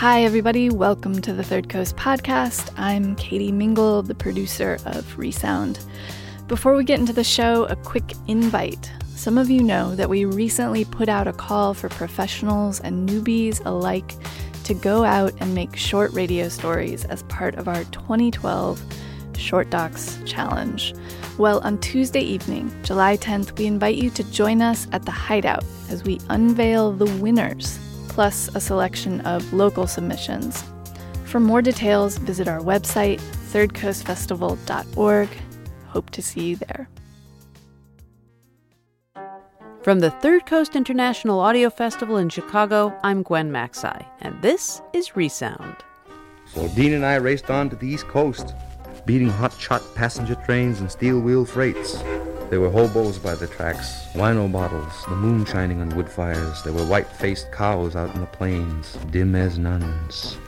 Hi everybody, welcome to the Third Coast podcast. I'm Katie Mingle, the producer of Resound. Before we get into the show, a quick invite. Some of you know that we recently put out a call for professionals and newbies alike to go out and make short radio stories as part of our 2012 Short Docs Challenge. Well, on Tuesday evening, July 10th, we invite you to join us at the Hideout as we unveil the winners, plus a selection of local submissions. For more details, visit our website, thirdcoastfestival.org. Hope to see you there. From the Third Coast International Audio Festival in Chicago, I'm Gwen Macsai, and this is Resound. So Dean and I raced on to the East Coast, beating hot shot passenger trains and steel wheel freights. There were hobos by the tracks, wino bottles, the moon shining on wood fires. There were white faced cows out in the plains, dim as nuns.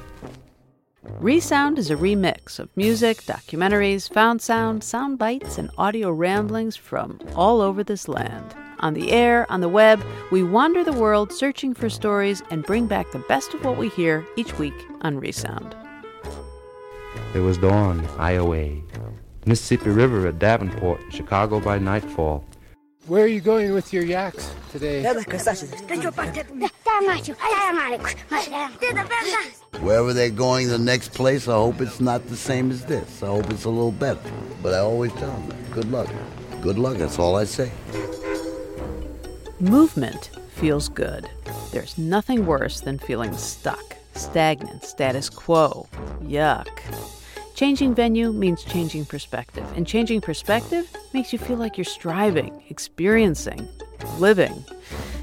Resound is a remix of music, documentaries, found sound, sound bites, and audio ramblings from all over this land. On the air, on the web, we wander the world searching for stories and bring back the best of what we hear each week on Resound. There was dawn, Iowa, Mississippi River at Davenport, Chicago by nightfall. Where are you going with your yaks today? Wherever they're going, the next place, I hope it's not the same as this. I hope it's a little better. But I always tell them, good luck. Good luck, that's all I say. Movement feels good. There's nothing worse than feeling stuck, stagnant, status quo. Yuck. Changing venue means changing perspective, and changing perspective makes you feel like you're striving, experiencing, living.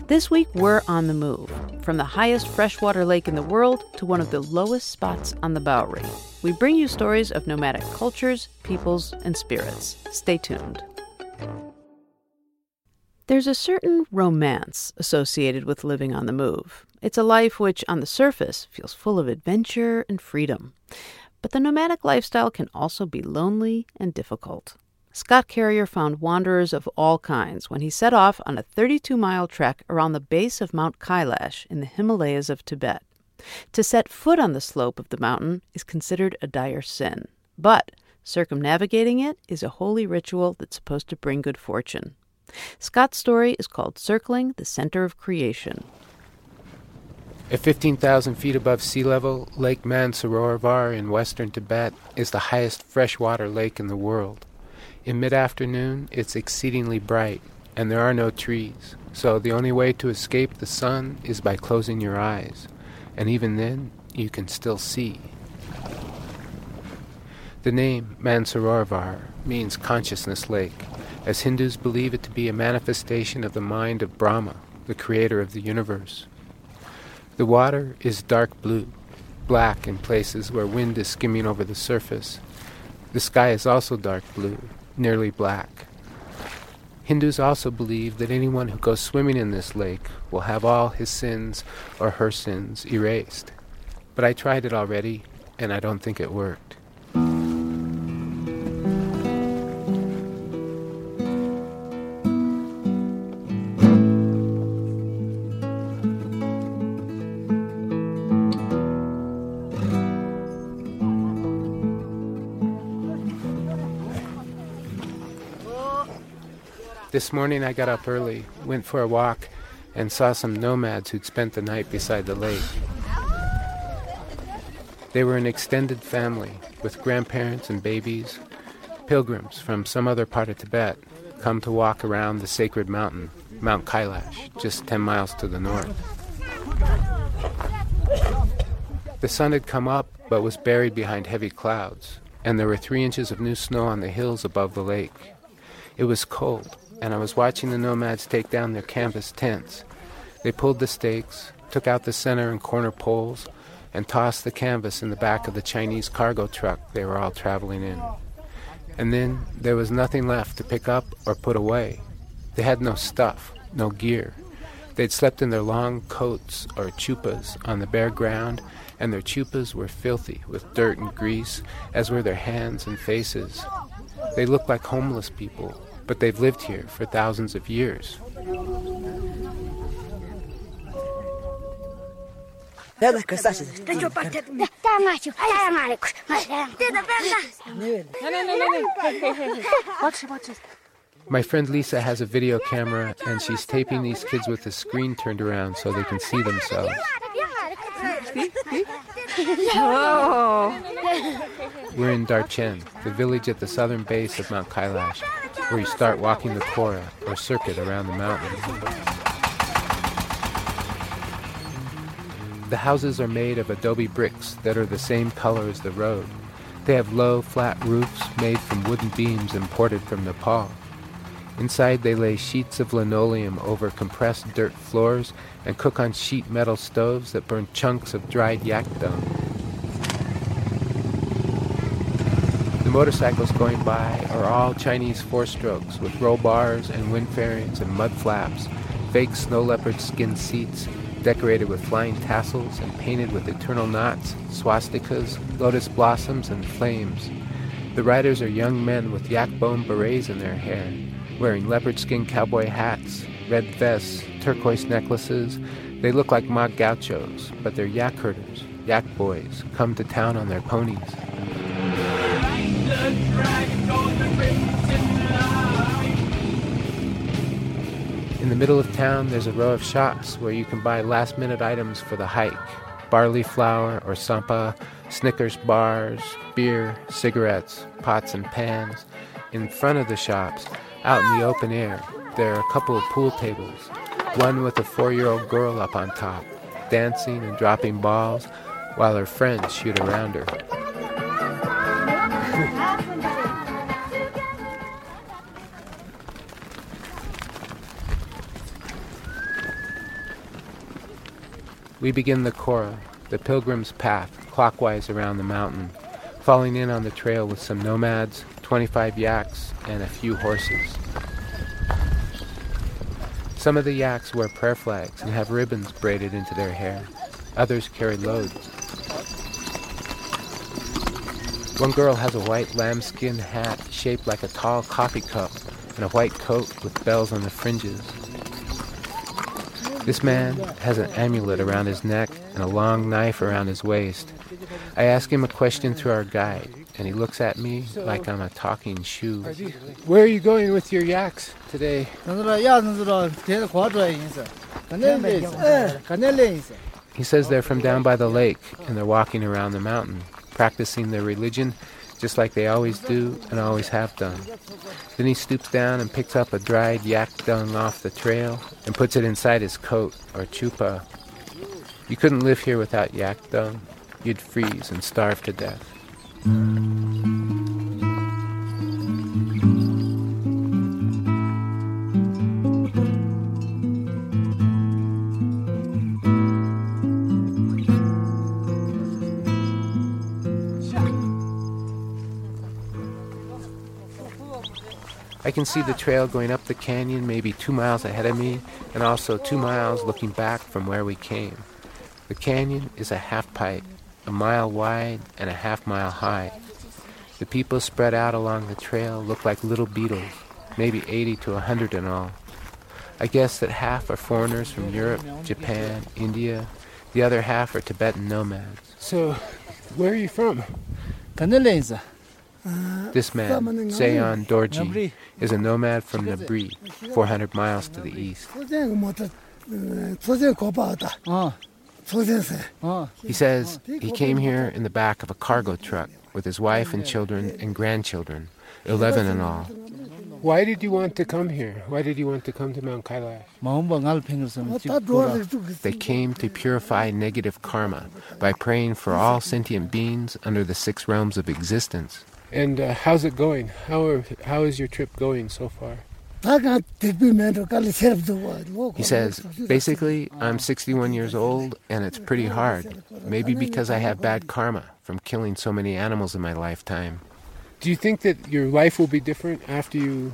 This week, we're on the move from the highest freshwater lake in the world to one of the lowest spots on the Bowery. We bring you stories of nomadic cultures, peoples, and spirits. Stay tuned. There's a certain romance associated with living on the move. It's a life which, on the surface, feels full of adventure and freedom. But the nomadic lifestyle can also be lonely and difficult. Scott Carrier found wanderers of all kinds when he set off on a 32 mile trek around the base of Mount Kailash in the Himalayas of Tibet. To set foot on the slope of the mountain is considered a dire sin, but circumnavigating it is a holy ritual that's supposed to bring good fortune. Scott's story is called Circling the Center of Creation. At 15,000 feet above sea level, Lake Mansarovar in western Tibet is the highest freshwater lake in the world. In mid afternoon, it's exceedingly bright, and there are no trees, so the only way to escape the sun is by closing your eyes, and even then, you can still see. The name Mansarovar means consciousness lake, as Hindus believe it to be a manifestation of the mind of Brahma, the creator of the universe. The water is dark blue, black in places where wind is skimming over the surface. The sky is also dark blue, nearly black. Hindus also believe that anyone who goes swimming in this lake will have all his sins or her sins erased. But I tried it already, and I don't think it worked. This morning I got up early, went for a walk, and saw some nomads who'd spent the night beside the lake. They were an extended family with grandparents and babies, pilgrims from some other part of Tibet, come to walk around the sacred mountain, Mount Kailash, just 10 miles to the north. The sun had come up but was buried behind heavy clouds, and there were three inches of new snow on the hills above the lake. It was cold, and I was watching the nomads take down their canvas tents. They pulled the stakes, took out the center and corner poles, and tossed the canvas in the back of the Chinese cargo truck they were all traveling in. And then there was nothing left to pick up or put away. They had no stuff, no gear. They'd slept in their long coats or chupas on the bare ground, and their chupas were filthy with dirt and grease, as were their hands and faces. They looked like homeless people, but they've lived here for thousands of years. My friend Lisa has a video camera and she's taping these kids with the screen turned around so they can see themselves. We're in Darchen, the village at the southern base of Mount Kailash, where you start walking the Kora, or circuit around the mountain. The houses are made of adobe bricks that are the same color as the road. They have low, flat roofs made from wooden beams imported from Nepal. Inside, they lay sheets of linoleum over compressed dirt floors and cook on sheet metal stoves that burn chunks of dried yak dung. Motorcycles going by are all Chinese four strokes with roll bars and wind fairings and mud flaps, fake snow leopard skin seats decorated with flying tassels and painted with eternal knots, swastikas, lotus blossoms, and flames. The riders are young men with yak bone berets in their hair, wearing leopard skin cowboy hats, red vests, turquoise necklaces. They look like mock gauchos, but they're yak herders, yak boys, come to town on their ponies. In the middle of town, there's a row of shops where you can buy last minute items for the hike barley flour or tsampa, Snickers bars, beer, cigarettes, pots and pans. In front of the shops, out in the open air, there are a couple of pool tables, one with a four year old girl up on top, dancing and dropping balls while her friends shoot around her. We begin the Kora, the pilgrim's path, clockwise around the mountain, falling in on the trail with some nomads, 25 yaks, and a few horses. Some of the yaks wear prayer flags and have ribbons braided into their hair. Others carry loads. One girl has a white lambskin hat shaped like a tall coffee cup and a white coat with bells on the fringes. This man has an amulet around his neck and a long knife around his waist. I ask him a question through our guide, and he looks at me like I'm a talking shoe. Where are you going with your yaks today? He says they're from down by the lake and they're walking around the mountain, practicing their religion just like they always do and always have done. Then he stoops down and picks up a dried yak dung off the trail and puts it inside his coat or chupa. You couldn't live here without yak dung. You'd freeze and starve to death. I can see the trail going up the canyon maybe two miles ahead of me, and also two miles looking back from where we came. The canyon is a half pipe, a mile wide and a half mile high. The people spread out along the trail look like little beetles, maybe 80 to 100 in all. I guess that half are foreigners from Europe, Japan, India. The other half are Tibetan nomads. So, where are you from? This man, Seon Dorji, is a nomad from Nabri, 400 miles to the east. He says he came here in the back of a cargo truck with his wife and children and grandchildren, 11 in all. Why did you want to come here? Why did you want to come to Mount Kailash? They came to purify negative karma by praying for all sentient beings under the six realms of existence. And uh, how's it going? How, are, how is your trip going so far? He says, basically, I'm 61 years old and it's pretty hard. Maybe because I have bad karma from killing so many animals in my lifetime. Do you think that your life will be different after you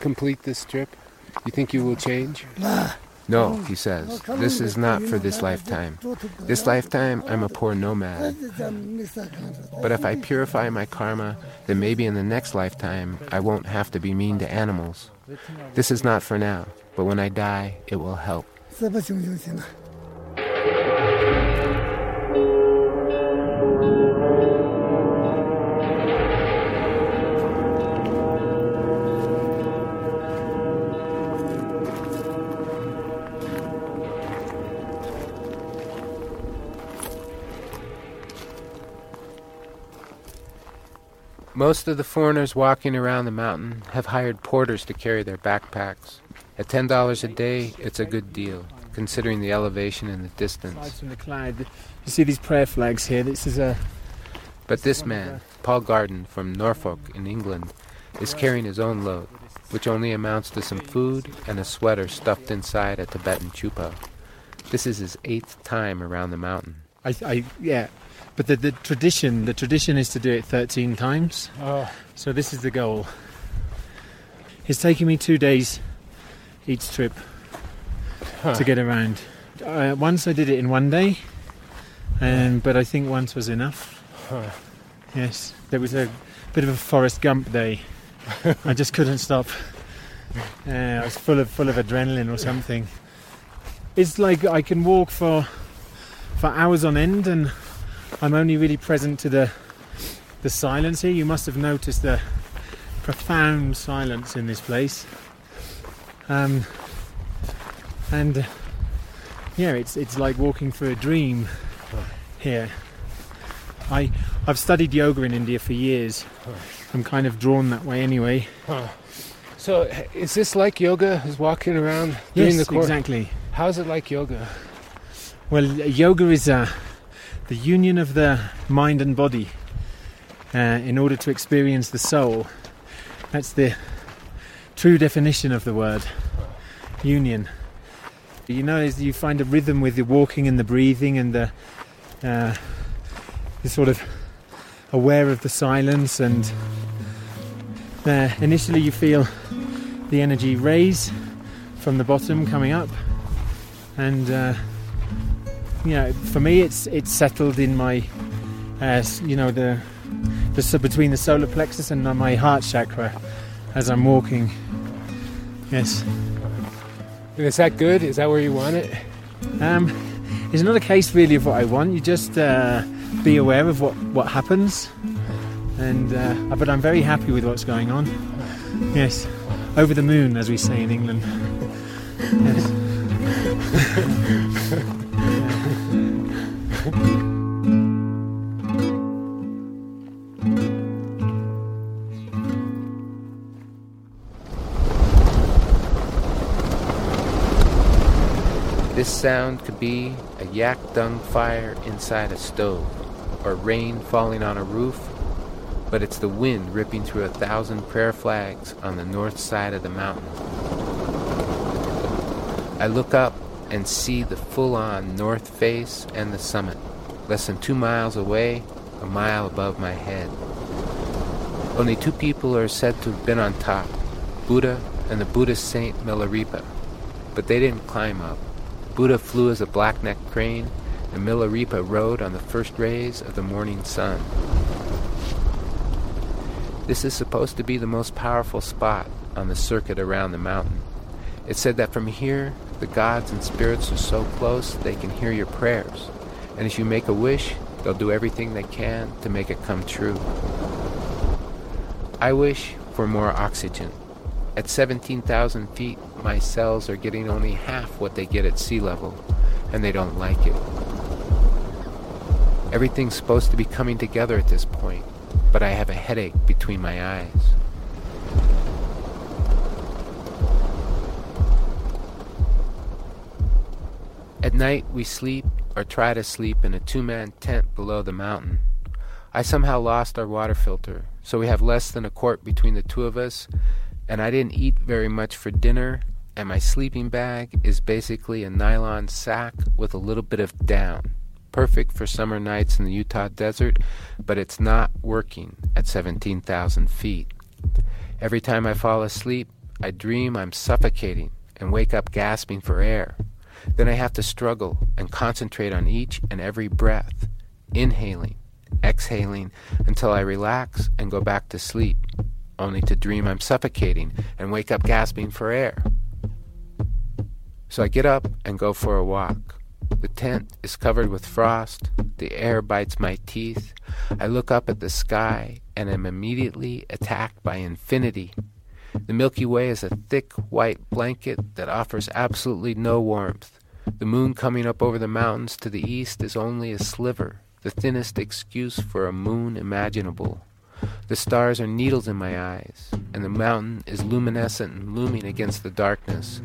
complete this trip? You think you will change? No, he says. This is not for this lifetime. This lifetime, I'm a poor nomad. But if I purify my karma, then maybe in the next lifetime, I won't have to be mean to animals. This is not for now, but when I die, it will help. Most of the foreigners walking around the mountain have hired porters to carry their backpacks. At $10 a day, it's a good deal, considering the elevation and the distance. from the cloud, you see these prayer flags here. This is a. But this man, Paul Garden from Norfolk in England, is carrying his own load, which only amounts to some food and a sweater stuffed inside a Tibetan chupa. This is his eighth time around the mountain. I, I yeah, but the, the tradition the tradition is to do it 13 times. Oh. So this is the goal. It's taking me two days each trip to get around. Uh, once I did it in one day, um, but I think once was enough. Yes, there was a bit of a Forrest Gump day. I just couldn't stop. Uh, I was full of full of adrenaline or something. It's like I can walk for for hours on end, and I'm only really present to the the silence here. You must have noticed the profound silence in this place. Um, and yeah, it's it's like walking through a dream here. I I've studied yoga in India for years. I'm kind of drawn that way anyway. So, is this like yoga? Is walking around doing Yes, the course? exactly. How is it like yoga? Well, yoga is uh, the union of the mind and body uh, in order to experience the soul. That's the true definition of the word union. You know, as you find a rhythm with the walking and the breathing and the, uh, you're sort of aware of the silence, and uh, initially you feel the energy raise from the bottom coming up, and uh, you know, for me, it's it's settled in my, uh, you know, the the so between the solar plexus and my heart chakra as I'm walking. Yes, And is that good? Is that where you want it? um, it's not a case really of what I want. You just uh, be aware of what what happens, and uh, but I'm very happy with what's going on. Yes, over the moon, as we say in England. Yes. This sound could be a yak dung fire inside a stove, or rain falling on a roof, but it's the wind ripping through a thousand prayer flags on the north side of the mountain. I look up and see the full on north face and the summit, less than two miles away, a mile above my head. Only two people are said to have been on top Buddha and the Buddhist saint Milarepa, but they didn't climb up. Buddha flew as a black-necked crane, and Milarepa rode on the first rays of the morning sun. This is supposed to be the most powerful spot on the circuit around the mountain. It's said that from here, the gods and spirits are so close they can hear your prayers, and if you make a wish, they'll do everything they can to make it come true. I wish for more oxygen. At 17,000 feet, my cells are getting only half what they get at sea level, and they don't like it. Everything's supposed to be coming together at this point, but I have a headache between my eyes. At night, we sleep or try to sleep in a two man tent below the mountain. I somehow lost our water filter, so we have less than a quart between the two of us, and I didn't eat very much for dinner, and my sleeping bag is basically a nylon sack with a little bit of down. Perfect for summer nights in the Utah desert, but it's not working at 17,000 feet. Every time I fall asleep, I dream I'm suffocating and wake up gasping for air. Then I have to struggle and concentrate on each and every breath, inhaling, exhaling until I relax and go back to sleep, only to dream I'm suffocating and wake up gasping for air. So I get up and go for a walk. The tent is covered with frost. The air bites my teeth. I look up at the sky and am immediately attacked by infinity. The Milky Way is a thick white blanket that offers absolutely no warmth. The moon coming up over the mountains to the east is only a sliver, the thinnest excuse for a moon imaginable. The stars are needles in my eyes, and the mountain is luminescent and looming against the darkness.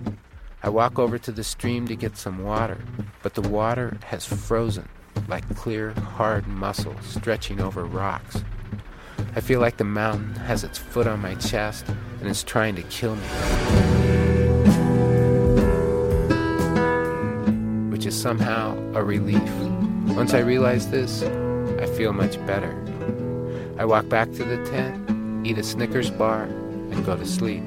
I walk over to the stream to get some water, but the water has frozen like clear, hard muscle stretching over rocks. I feel like the mountain has its foot on my chest and is trying to kill me. Which is somehow a relief. Once I realize this, I feel much better. I walk back to the tent, eat a Snickers bar, and go to sleep.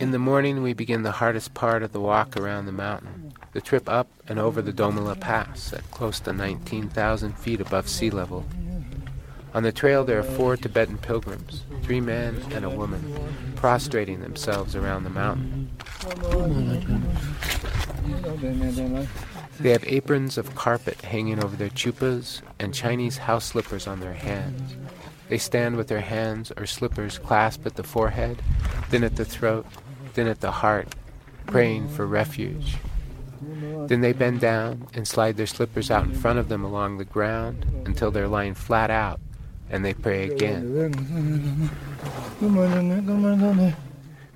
In the morning, we begin the hardest part of the walk around the mountain, the trip up and over the Dolma La Pass at close to 19,000 feet above sea level. On the trail, there are four Tibetan pilgrims, three men and a woman, prostrating themselves around the mountain. They have aprons of carpet hanging over their chupas and Chinese house slippers on their hands. They stand with their hands or slippers clasped at the forehead, then at the throat, then at the heart, praying for refuge. Then they bend down and slide their slippers out in front of them along the ground until they're lying flat out, and they pray again.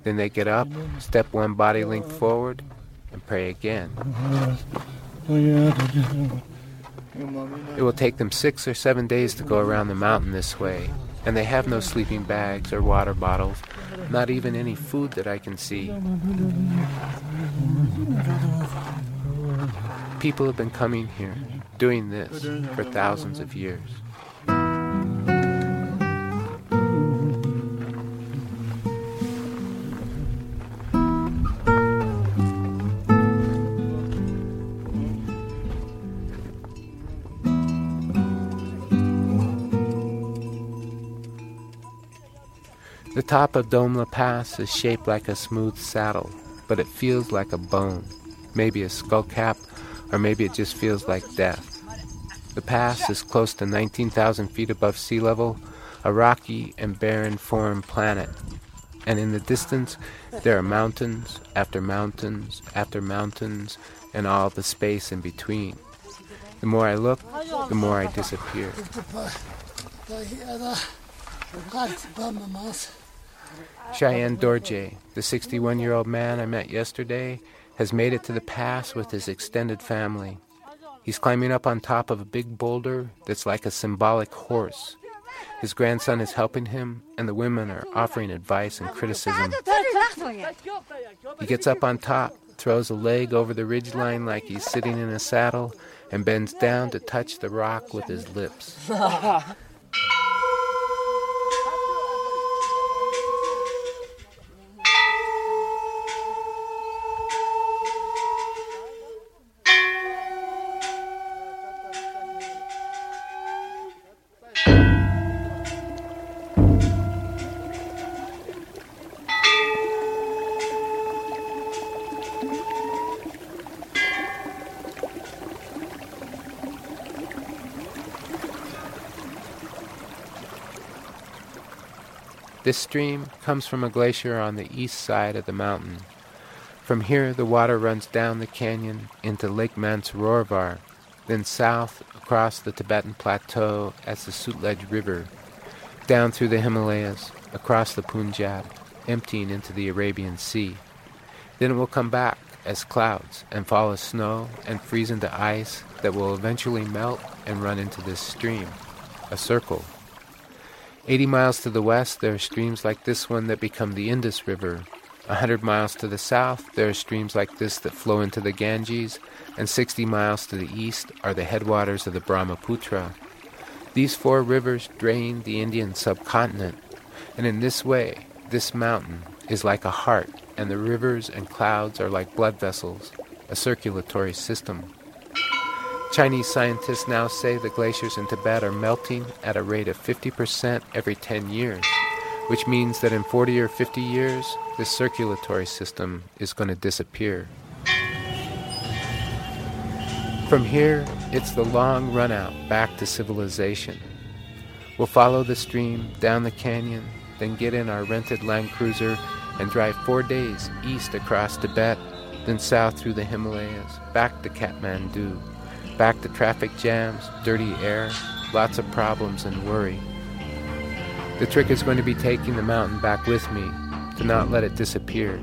Then they get up, step one body length forward, and pray again. It will take them six or seven days to go around the mountain this way, and they have no sleeping bags or water bottles, not even any food that I can see. People have been coming here, doing this for thousands of years. Top of Dolma La Pass is shaped like a smooth saddle, but it feels like a bone, maybe a skull cap, or maybe it just feels like death. The pass is close to 19,000 feet above sea level, a rocky and barren foreign planet. And in the distance, there are mountains after mountains after mountains, and all the space in between. The more I look, the more I disappear. Cheyenne Dorje, the 61 year old man I met yesterday, has made it to the pass with his extended family. He's climbing up on top of a big boulder that's like a symbolic horse. His grandson is helping him, and the women are offering advice and criticism. He gets up on top, throws a leg over the ridgeline like he's sitting in a saddle, and bends down to touch the rock with his lips. This stream comes from a glacier on the east side of the mountain. From here, the water runs down the canyon into Lake Mansarovar, then south across the Tibetan Plateau as the Sutlej River, down through the Himalayas, across the Punjab, emptying into the Arabian Sea. Then it will come back as clouds and fall as snow and freeze into ice that will eventually melt and run into this stream, a circle. 80 miles to the west, there are streams like this one that become the Indus River. A hundred miles to the south, there are streams like this that flow into the Ganges, and 60 miles to the east are the headwaters of the Brahmaputra. These four rivers drain the Indian subcontinent, and in this way, this mountain is like a heart, and the rivers and clouds are like blood vessels, a circulatory system. Chinese scientists now say the glaciers in Tibet are melting at a rate of 50% every 10 years, which means that in 40 or 50 years, this circulatory system is going to disappear. From here, it's the long run out back to civilization. We'll follow the stream down the canyon, then get in our rented Land Cruiser and drive four days east across Tibet, then south through the Himalayas, back to Kathmandu, back to traffic jams, dirty air, lots of problems and worry. The trick is going to be taking the mountain back with me, to not let it disappear,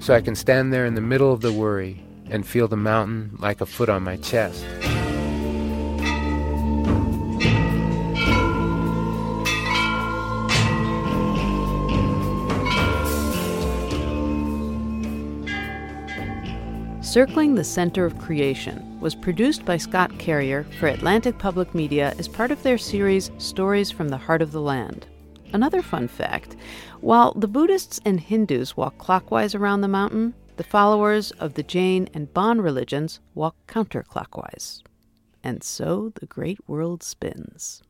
so I can stand there in the middle of the worry and feel the mountain like a foot on my chest. Circling the Center of Creation was produced by Scott Carrier for Atlantic Public Media as part of their series Stories from the Heart of the Land. Another fun fact while the Buddhists and Hindus walk clockwise around the mountain, the followers of the Jain and Bon religions walk counterclockwise. And so the great world spins.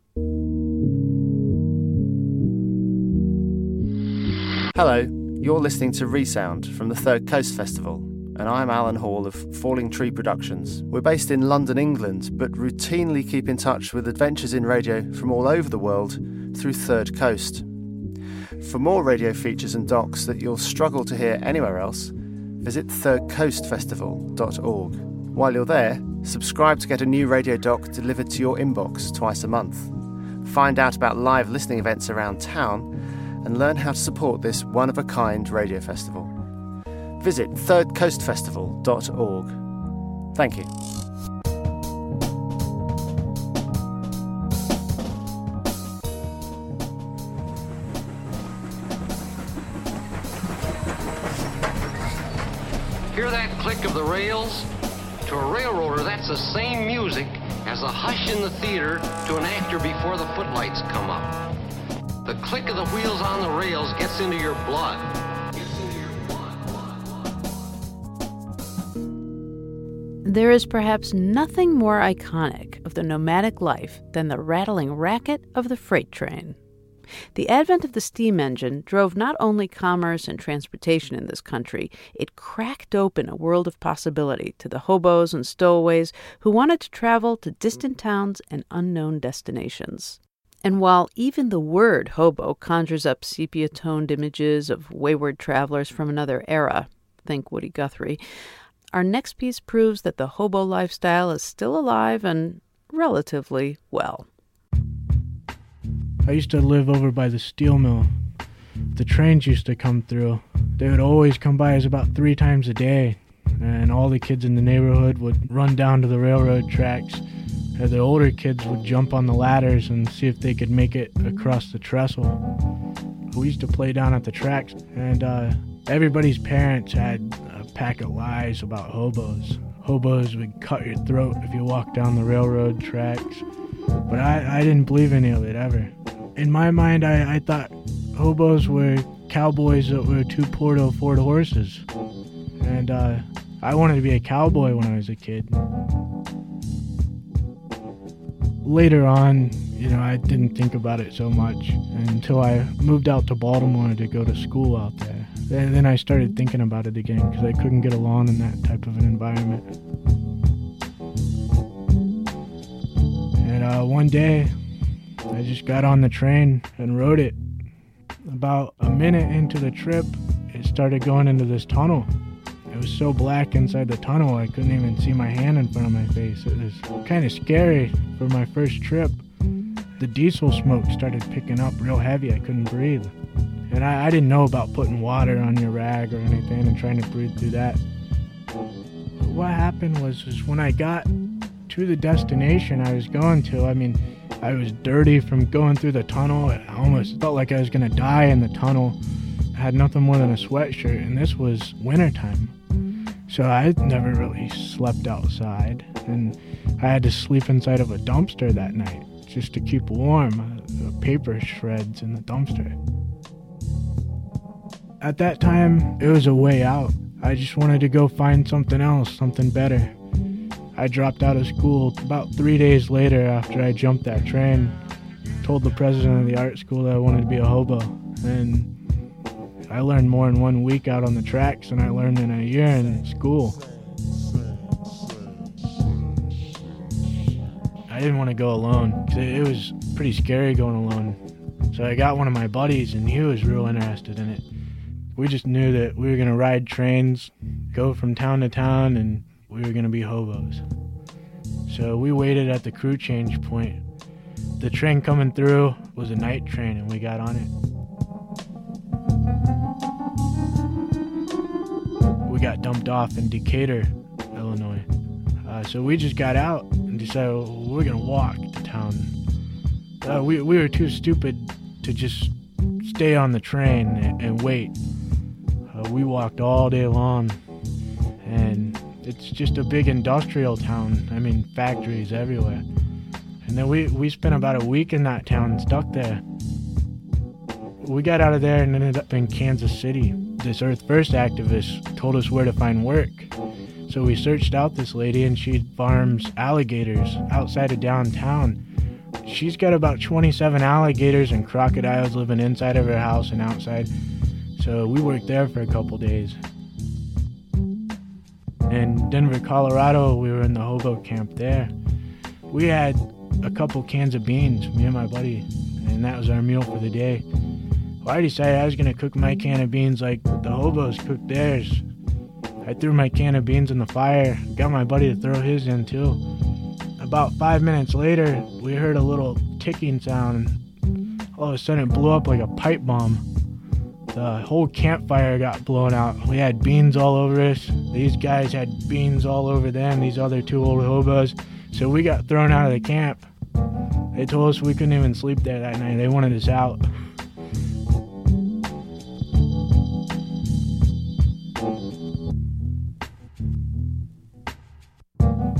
Hello, you're listening to Resound from the Third Coast Festival, and I'm Alan Hall of Falling Tree Productions. We're based in London, England, but routinely keep in touch with adventures in radio from all over the world through Third Coast. For more radio features and docs that you'll struggle to hear anywhere else, visit thirdcoastfestival.org. While you're there, subscribe to get a new radio doc delivered to your inbox twice a month. Find out about live listening events around town and learn how to support this one of a kind radio festival. Visit thirdcoastfestival.org. Thank you. Hear that click of the rails? To a railroader, that's the same music as a hush in the theater to an actor before the footlights come up. The click of the wheels on the rails gets into your blood. There is perhaps nothing more iconic of the nomadic life than the rattling racket of the freight train. The advent of the steam engine drove not only commerce and transportation in this country, it cracked open a world of possibility to the hobos and stowaways who wanted to travel to distant towns and unknown destinations. And while even the word hobo conjures up sepia toned images of wayward travelers from another era, think Woody Guthrie, our next piece proves that the hobo lifestyle is still alive and relatively well. I used to live over by the steel mill. The trains used to come through. They would always come by us about three times a day, and all the kids in the neighborhood would run down to the railroad tracks. And the older kids would jump on the ladders and see if they could make it across the trestle. We used to play down at the tracks, and uh, everybody's parents had pack of lies about hobos. Hobos would cut your throat if you walked down the railroad tracks. But I, I didn't believe any of it ever. In my mind, I, I thought hobos were cowboys that were too poor to afford horses. And uh, I wanted to be a cowboy when I was a kid. Later on, you know, I didn't think about it so much until I moved out to Baltimore to go to school out there. Then, then I started thinking about it again because I couldn't get along in that type of an environment. And uh, one day, I just got on the train and rode it. About a minute into the trip, it started going into this tunnel. It was so black inside the tunnel, I couldn't even see my hand in front of my face. It was kind of scary for my first trip. The diesel smoke started picking up real heavy. I couldn't breathe. And I, I didn't know about putting water on your rag or anything and trying to breathe through that. But what happened was, was when I got to the destination I was going to, I mean, I was dirty from going through the tunnel. I almost felt like I was going to die in the tunnel. I had nothing more than a sweatshirt, and this was wintertime. So I never really slept outside, and I had to sleep inside of a dumpster that night just to keep warm. Uh, paper shreds in the dumpster. At that time, it was a way out. I just wanted to go find something else, something better. I dropped out of school about three days later after I jumped that train. Told the president of the art school that I wanted to be a hobo, and I learned more in one week out on the tracks than I learned in a year in school. I didn't want to go alone it was pretty scary going alone. So I got one of my buddies, and he was real interested in it. We just knew that we were going to ride trains, go from town to town, and we were going to be hobos. So we waited at the crew change point. The train coming through was a night train, and we got on it. We got dumped off in Decatur, Illinois. Uh, so we just got out and decided well, we're going to walk to town. Uh, we, we were too stupid to just stay on the train and, and wait. We walked all day long, and it's just a big industrial town. I mean, factories everywhere. And then we, we spent about a week in that town stuck there. We got out of there and ended up in Kansas City. This Earth First activist told us where to find work. So we searched out this lady and she farms alligators outside of downtown. She's got about 27 alligators and crocodiles living inside of her house and outside. So we worked there for a couple days. In Denver, Colorado, we were in the hobo camp there. We had a couple cans of beans, me and my buddy, and that was our meal for the day. Well, I decided I was going to cook my can of beans like the hobos cooked theirs. I threw my can of beans in the fire, got my buddy to throw his in too. About five minutes later, we heard a little ticking sound. All of a sudden, it blew up like a pipe bomb. The whole campfire got blown out. We had beans all over us. These guys had beans all over them, these other two old hobos. So we got thrown out of the camp. They told us we couldn't even sleep there that night. They wanted us out.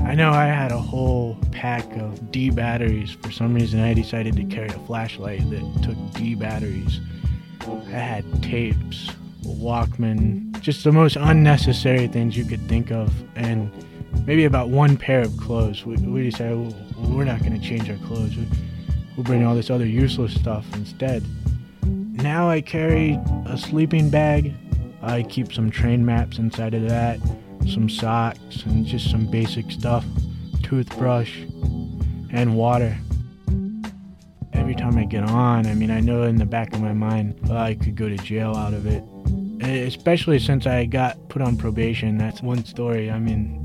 I know I had a whole pack of D batteries. For some reason, I decided to carry a flashlight that took D batteries. I had tapes, Walkman, just the most unnecessary things you could think of, and maybe about one pair of clothes. We, we decided well, we're not going to change our clothes. We, we'll bring all this other useless stuff instead. Now I carry a sleeping bag. I keep some train maps inside of that, some socks, and just some basic stuff toothbrush, and water every time I get on, I mean, I know in the back of my mind, well, I could go to jail out of it. Eh, especially since I got put on probation. That's one story. I mean,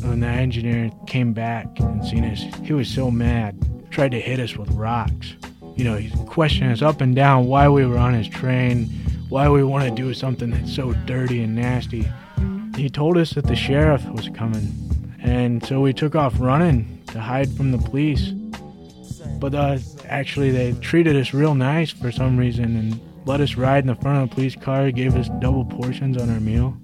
when the engineer came back and seen us, he was so mad. Tried to hit us with rocks. You know, he's questioning us up and down why we were on his train, why we want to do something that's so dirty and nasty. He told us that the sheriff was coming, and so we took off running to hide from the police. But uh, actually, they treated us real nice for some reason and let us ride in the front of the police car, gave us double portions on our meal,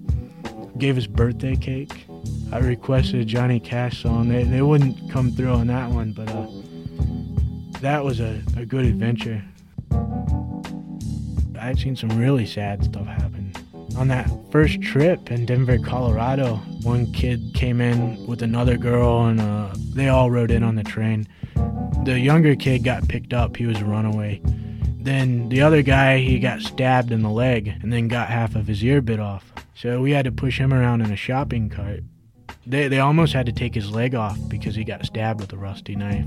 gave us birthday cake. I requested a Johnny Cash song. They, they wouldn't come through on that one, but uh, that was a, a good adventure. I've seen some really sad stuff happen. On that first trip in Denver, Colorado, one kid came in with another girl, and uh, they all rode in on the train. The younger kid got picked up, he was a runaway. Then the other guy, he got stabbed in the leg and then got half of his ear bit off. So we had to push him around in a shopping cart. They, they almost had to take his leg off because he got stabbed with a rusty knife.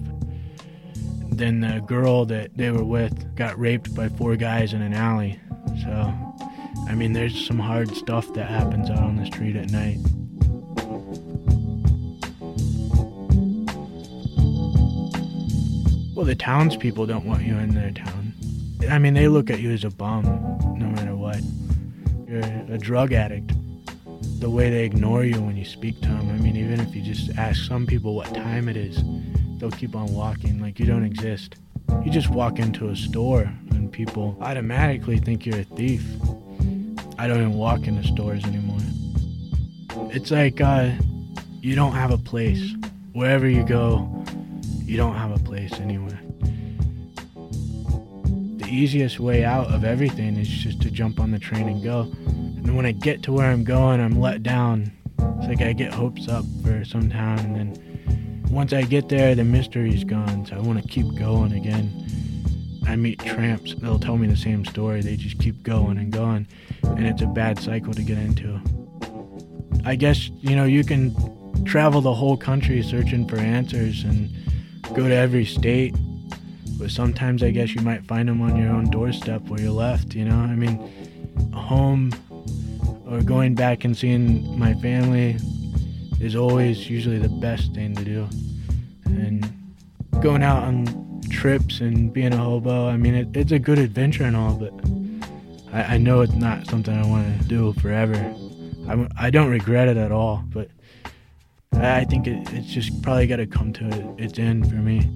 then the girl that they were with got raped by four guys in an alley. So, I mean, there's some hard stuff that happens out on the street at night. Well, the townspeople don't want you in their town. I mean, they look at you as a bum, no matter what. You're a drug addict. The way they ignore you when you speak to them. I mean, even if you just ask some people what time it is, they'll keep on walking like you don't exist. You just walk into a store and people automatically think you're a thief. I don't even walk into stores anymore. It's like uh, you don't have a place. Wherever you go, you don't have a place anywhere. The easiest way out of everything is just to jump on the train and go. And when I get to where I'm going, I'm let down. It's like I get hopes up for some town, and then once I get there, the mystery's gone, so I want to keep going again. I meet tramps, they'll tell me the same story. They just keep going and going, and it's a bad cycle to get into. I guess, you know, you can travel the whole country searching for answers and go to every state, but sometimes I guess you might find them on your own doorstep where you're left, you know? I mean, home or going back and seeing my family is always usually the best thing to do. And going out on trips and being a hobo, I mean, it, it's a good adventure and all, but I, I know it's not something I want to do forever. I, I don't regret it at all, but I, I think it, it's just probably got to come to it, its end for me.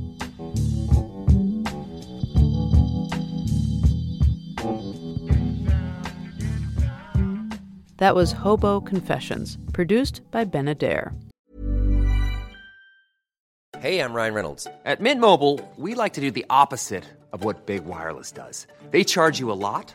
That was Hobo Confessions, produced by Ben Adair. Hey, I'm Ryan Reynolds. At Mint Mobile, we like to do the opposite of what Big Wireless does. They charge you a lot,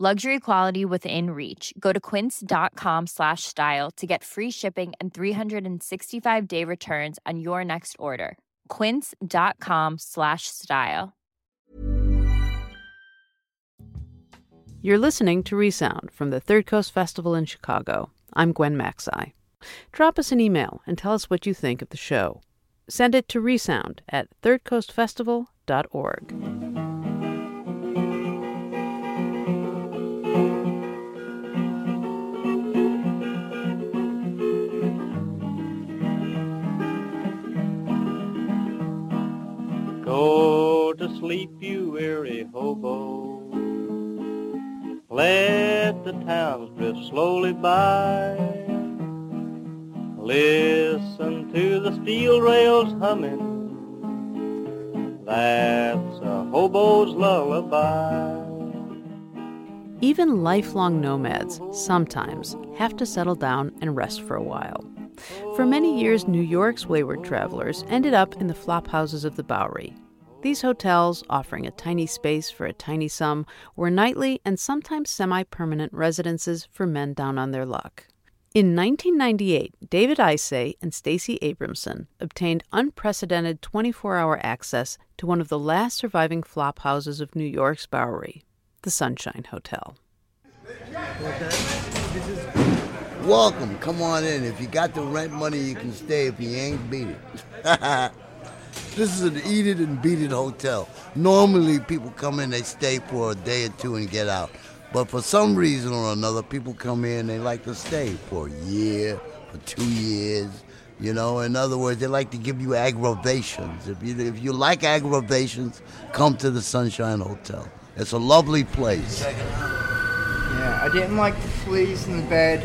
Luxury quality within reach. Go to quince.com slash style to get free shipping and 365 day returns on your next order. Quince.com slash style. You're listening to Resound from the Third Coast Festival in Chicago. I'm Gwen Maxey. Drop us an email and tell us what you think of the show. Send it to resound at thirdcoastfestival.org. Go to sleep, you weary hobo. Let the towns drift slowly by. Listen to the steel rails humming. That's a hobo's lullaby. Even lifelong nomads sometimes have to settle down and rest for a while. For many years, New York's wayward travelers ended up in the flop houses of the Bowery. These hotels, offering a tiny space for a tiny sum, were nightly and sometimes semi permanent residences for men down on their luck. In 1998, David Isay and Stacey Abramson obtained unprecedented 24 hour access to one of the last surviving flop houses of New York's Bowery, the Sunshine Hotel. Welcome. Come on in. If you got the rent money, you can stay. If you ain't, beat it. this is an eat it and beat it hotel. Normally, people come in, they stay for a day or two and get out. But for some reason or another, people come in, they like to stay for a year, for two years. You know, in other words, they like to give you aggravations. If you, if you like aggravations, come to the Sunshine Hotel. It's a lovely place. Yeah, I didn't like the fleas in the bed.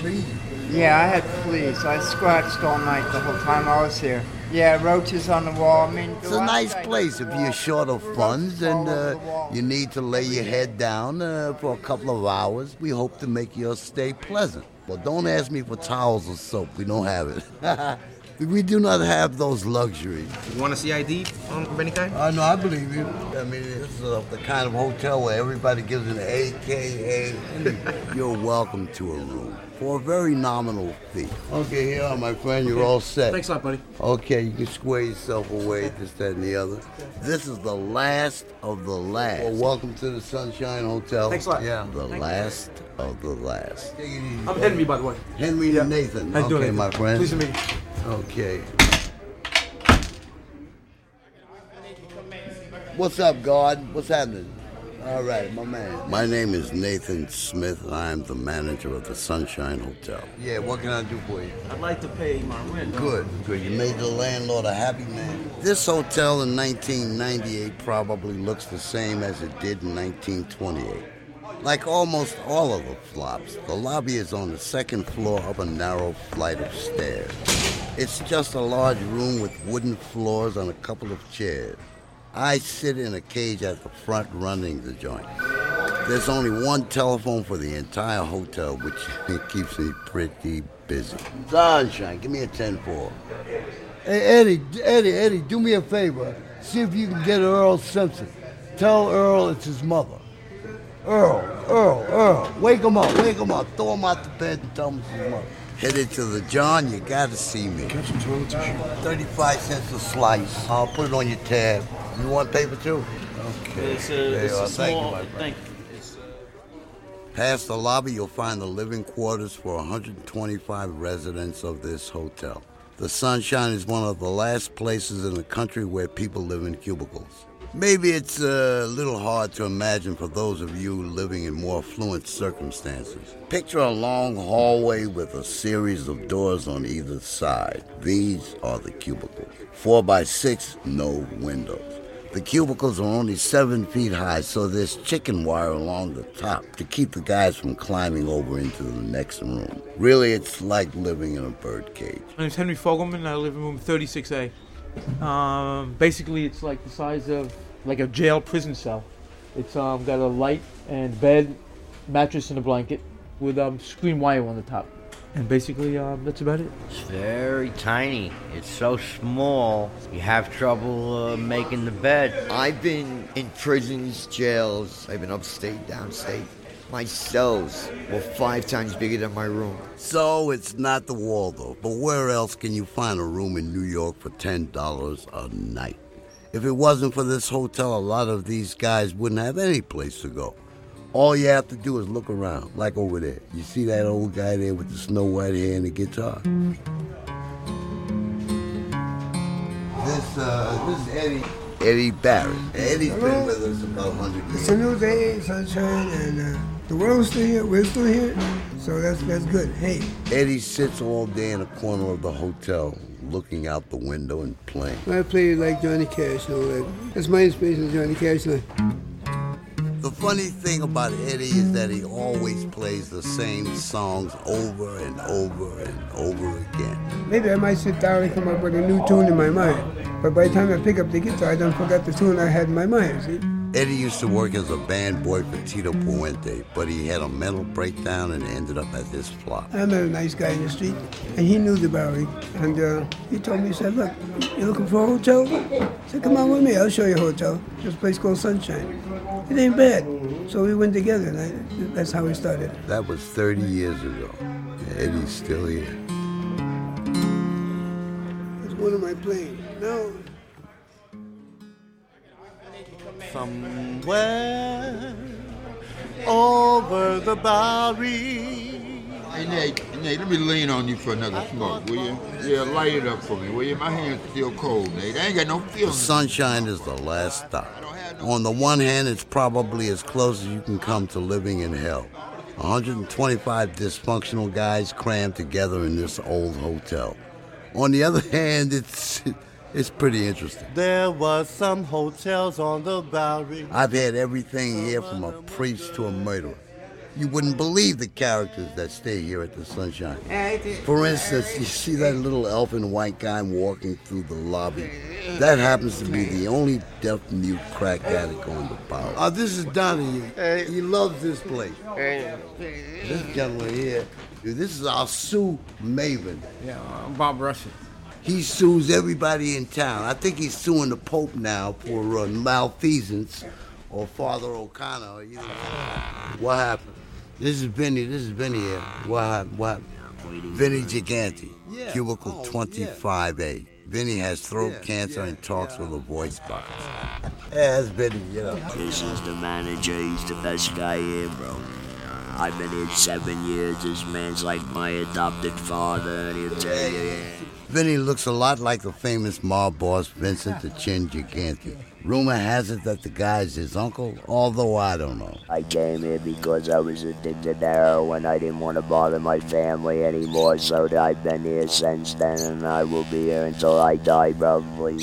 Fleas? Yeah, I had fleas. I scratched all night the whole time I was here. Yeah, roaches on the wall. I mean, It's a nice place if you're short of funds and uh, you need to lay your head down uh, for a couple of hours. We hope to make your stay pleasant. But don't ask me for towels or soap. We don't have it. we do not have those luxuries. You want to see ID um, of any kind? I know, I believe you. I mean, this is uh, the kind of hotel where everybody gives an AKA. You're welcome to a room for a very nominal fee. Okay, here are my friend. You're all set. Thanks a lot, buddy. Okay, you can square yourself away, this, that, and the other. This is the last of the last. Well, welcome to the Sunshine Hotel. Thanks a lot. Yeah, the Thank you. last of the last. I'm Henry, by the way. Henry Yeah. and Nathan. How you okay, doing, my friend. Pleased to meet you. Okay. What's up, God? What's happening? All right, my man. My name is Nathan Smith, and I am the manager of the Sunshine Hotel. Yeah, what can I do for you? I'd like to pay my rent. Good, good. You made the landlord a happy man. This hotel in 1998 probably looks the same as it did in 1928. Like almost all of the flops, the lobby is on the second floor of a narrow flight of stairs. It's just a large room with wooden floors and a couple of chairs. I sit in a cage at the front running the joint. There's only one telephone for the entire hotel, which keeps me pretty busy. Sunshine, give me a 10 4. Hey, Eddie, Eddie, Eddie, do me a favor. See if you can get Earl Simpson. Tell Earl it's his mother. Earl, Earl, Earl, wake him up, wake him up. Throw him out the bed and tell him it's his mother. Headed to the John, you gotta see me. Catch some toilet tissue. 35 cents a slice. I'll put it on your tab. You want paper too? Okay. It's a, There it's you a are. Thank you, small. my friend. Thank you. It's, uh, Past the lobby, you'll find the living quarters for 125 residents of this hotel. The Sunshine is one of the last places in the country where people live in cubicles. Maybe it's uh, a little hard to imagine for those of you living in more affluent circumstances. Picture a long hallway with a series of doors on either side. These are the cubicles. Four by six, no windows. The cubicles are only seven feet high, so there's chicken wire along the top to keep the guys from climbing over into the next room. Really, it's like living in a bird cage. My name's Henry Fogelman. I live in room 36A. Um, basically, it's like the size of like a jail prison cell. It's um, got a light and bed, mattress, and a blanket with um, screen wire on the top. And basically, um, that's about it. It's very tiny. It's so small. You have trouble uh, making the bed. I've been in prisons, jails. I've been upstate, downstate. My cells were five times bigger than my room. So it's not the Waldorf, but where else can you find a room in New York for $10 a night? If it wasn't for this hotel, a lot of these guys wouldn't have any place to go. All you have to do is look around, like over there. You see that old guy there with the snow white hair and the guitar? This, uh, this is Eddie. Eddie Barrett. Eddie's been with us about 100 years. It's a new day, sunshine, and uh, the world's still here. We're still here, so that's that's good. Hey, Eddie sits all day in a corner of the hotel, looking out the window and playing. I play like Johnny Cash and all that. That's my inspiration, Johnny Cash. Like, The funny thing about Eddie is that he always plays the same songs over and over and over again. maybe I might sit down and come up with a new tune in my mind, but by the time I pick up the guitar, I don't forget the tune I had in my mind. See? Eddie used to work as a band boy for Tito Puente, but he had a mental breakdown and ended up at this flop. I met a nice guy in the street, and he knew the Bowery. And uh, he told me, he said, look, you looking for a hotel? I said, come on with me, I'll show you a hotel. This place called Sunshine. It ain't bad. So we went together, and I, that's how we started. That was 30 years ago. Eddie's still here. It's one of my planes. No, Somewhere over the Bowery. Hey Nate, Nate, let me lean on you for another smoke, will you? Yeah, light it up for me, will you? My hand's still cold, Nate. I ain't got no feeling. The sunshine is the last stop. On the one hand, it's probably as close as you can come to living in hell. 125 dysfunctional guys crammed together in this old hotel. On the other hand, it's it's pretty interesting. There was some hotels on the Bowery. I've had everything here from a priest to a murderer. You wouldn't believe the characters that stay here at the Sunshine. For instance, you see that little elf in white guy walking through the lobby. That happens to be the only deaf mute crack addict on the bar. Uh, this is Donnie. He loves this place. This gentleman here, dude, this is our Sue Maven. Yeah, I'm Bob Russian. He sues everybody in town. I think he's suing the Pope now for uh, malfeasance or Father O'Connor. You know. What happened? This is Vinny. This is Vinny here. What happened? What happened? Vinny Giganti, cubicle 25A. Vinny has throat cancer and talks with a voice box. Yeah, that's Vinny, you know. This is the manager. He's the best guy here, bro. I've been here seven years. This man's like my adopted father, and he'll tell you. Vinny looks a lot like the famous mob boss Vincent the Chin Gigante. Rumor has it that the guy's his uncle, although I don't know. I came here because I was addicted to heroin. I didn't want to bother my family anymore, so I've been here since then, and I will be here until I die, probably.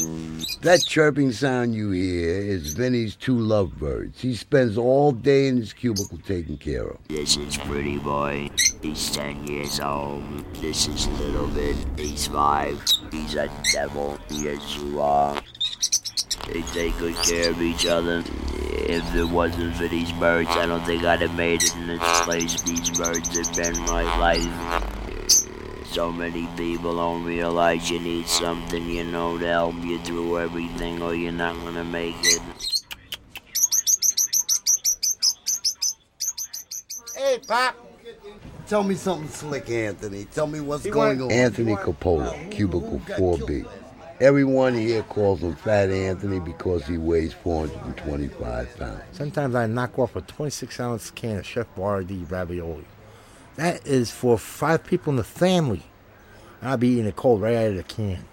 That chirping sound you hear is Vinny's two lovebirds. He spends all day in his cubicle taking care of. This is Pretty Boy. He's 10 years old. This is Little Bit. He's 5. He's a devil. Yes, you are. They take good care of each other. If it wasn't for these birds, I don't think I'd have made it in this place. These birds have been my life. So many people don't realize you need something, you know, to help you through everything, or you're not gonna make it. Hey, Pop. Tell me something slick, Anthony. Tell me what's He going on. Anthony Coppola, cubicle 4B. Everyone here calls him Fat Anthony because he weighs 425 pounds. Sometimes I knock off a 26 ounce can of Chef Boyardee ravioli. That is for five people in the family. I'll be eating it cold right out of the can.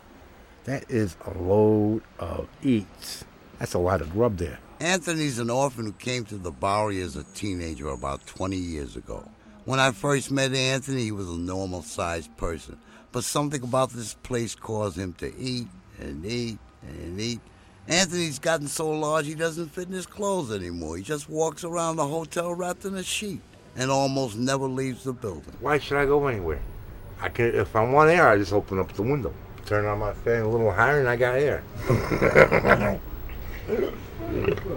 That is a load of eats. That's a lot of grub there. Anthony's an orphan who came to the Bowery as a teenager about 20 years ago. When I first met Anthony, he was a normal sized person. But something about this place caused him to eat and eat and eat. Anthony's gotten so large he doesn't fit in his clothes anymore. He just walks around the hotel wrapped in a sheet and almost never leaves the building. Why should I go anywhere? I can, if I want air, I just open up the window, turn on my fan a little higher, and I got air.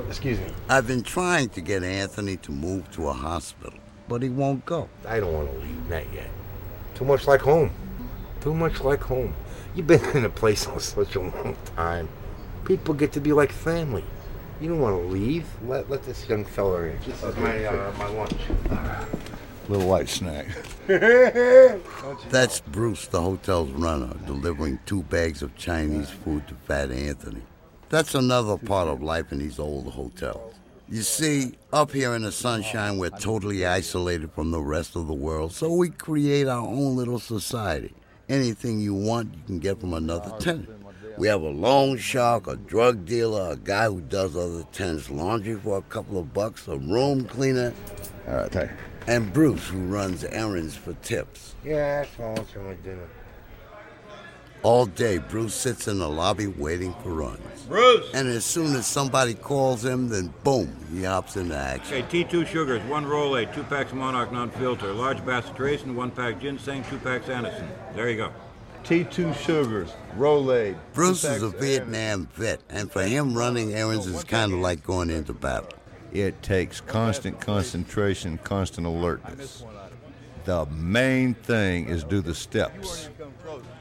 Excuse me. I've been trying to get Anthony to move to a hospital, but he won't go. I don't want to leave, not yet. Too much like home. Too much like home. You've been in a place for such a long time. People get to be like family. You don't want to leave. Let, let this young fella in. This is my, uh, my lunch. Little light snack. That's Bruce, the hotel's runner, delivering two bags of Chinese food to Fat Anthony. That's another part of life in these old hotels. You see, up here in the sunshine, we're totally isolated from the rest of the world, so we create our own little society. Anything you want, you can get from another tenant. We have a loan shark, a drug dealer, a guy who does other tenants' laundry for a couple of bucks, a room cleaner. All right, thank you. And Bruce, who runs errands for tips. Yeah, that's all. It's my dinner. All day, Bruce sits in the lobby waiting for runs. Bruce! And as soon as somebody calls him, then boom, he hops into action. Okay, T2 sugars, one roll eight, two packs Monarch non-filter, large basket raisin, one pack ginseng, two packs Anderson. There you go. T2 sugars, Rolade. Bruce is a Vietnam vet, and for him, running errands is kind of like going into battle. It takes constant concentration, constant alertness. The main thing is do the steps.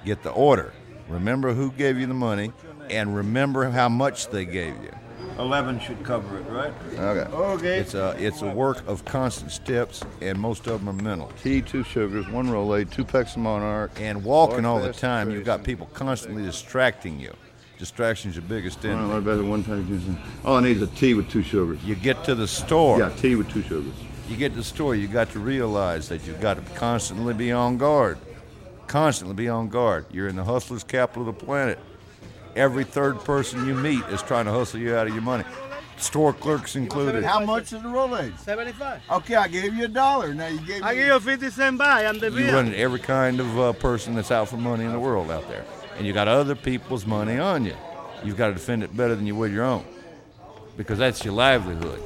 Get the order. Remember who gave you the money, and remember how much they gave you. 11 should cover it, right? Okay. Okay. It's a it's a work of constant steps, and most of them are mental. Tea, two sugars, one Rolade, two packs of Monarch, and walking all the time. You've got people constantly distracting you. Distraction's your biggest enemy. All right, better one pack. All I need is a tea with two sugars. You get to the store. Yeah, tea with two sugars. You get to the store, you got to realize that you've got to constantly be on guard. Constantly be on guard. You're in the hustler's capital of the planet. Every third person you meet is trying to hustle you out of your money. Store clerks included. How much is the Rolade? 75. Okay, I gave you a dollar. Now you gave me. I give you 50 cent buy. I'm the You bill. run into every kind of uh, person that's out for money in the world out there. And you got other people's money on you. You've got to defend it better than you would your own. Because that's your livelihood.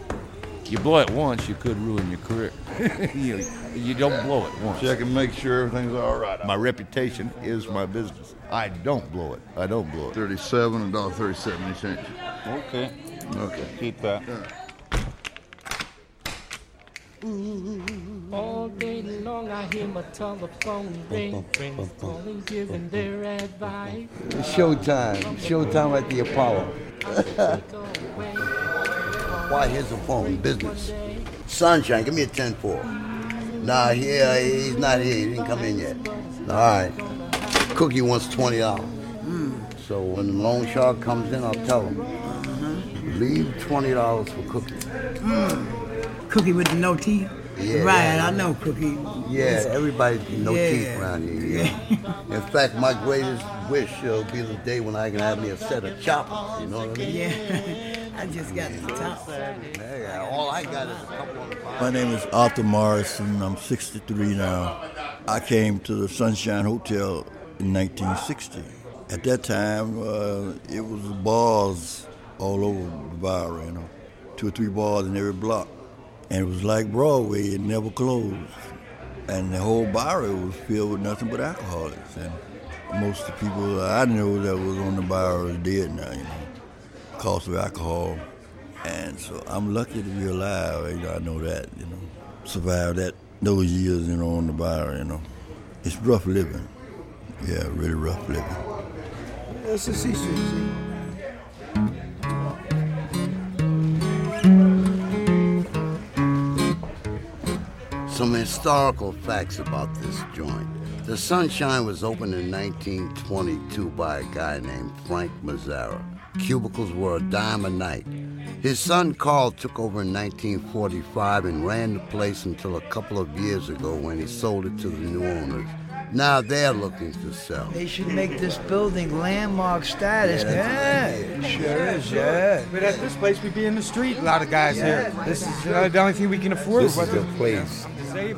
You blow it once, you could ruin your career. you, you don't blow it once. Check and make sure everything's all right. My reputation is my business. I don't blow it. I don't blow it. Thirty-seven and dollar thirty-seven cents. Okay. Okay. Keep that. All day long I hear my telephone ring, friends calling, giving their advice. It's showtime. Showtime at the Apollo. Why, here's the phone. Business. Sunshine, give me a 10 4. Nah, he, uh, he's not here. He didn't come in yet. All right. Cookie wants $20. So when the loan shark comes in, I'll tell him. Mm-hmm. Leave $20 for Cookie. Hmm. Cookie with no teeth? Yeah, right, yeah. I know Cookie. Yeah, everybody no Yeah. teeth around here. Yeah. In fact, my greatest wish uh, will be the day when I can have me a set of choppers. You know what I mean? Yeah, I just got the top. Yeah, all I got is a couple of My name is Arthur Morrison. I'm 63 now. I came to the Sunshine Hotel in 1960. At that time, uh, it was bars all over the Bowery, you know, two or three bars in every block. And it was like Broadway, it never closed. And the whole Bowery was filled with nothing but alcoholics. And most of the people I know that was on the Bowery is dead now, you know, because of alcohol. And so I'm lucky to be alive. You know, I know that. You know, survived that those years. You know, on the bar. You know, it's rough living. Yeah, really rough living. That's the C Some historical facts about this joint. The Sunshine was opened in 1922 by a guy named Frank Mazzara. Cubicles were a dime a night. His son Carl took over in 1945 and ran the place until a couple of years ago when he sold it to the new owners. Now they're looking to sell. They should make this building landmark status. Yeah, Yeah, sure is, yeah. But at this place, we'd be in the street. A lot of guys Yeah. here. This is uh, the only thing we can afford. This is a the- place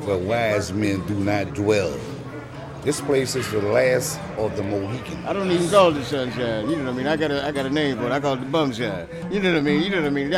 where wise men do not dwell. This place is the last of the Mohicans. I don't even call it the sunshine. You know what I mean? I got a I got a name for it. I call it the bumshine. You know what I mean? You know what I mean?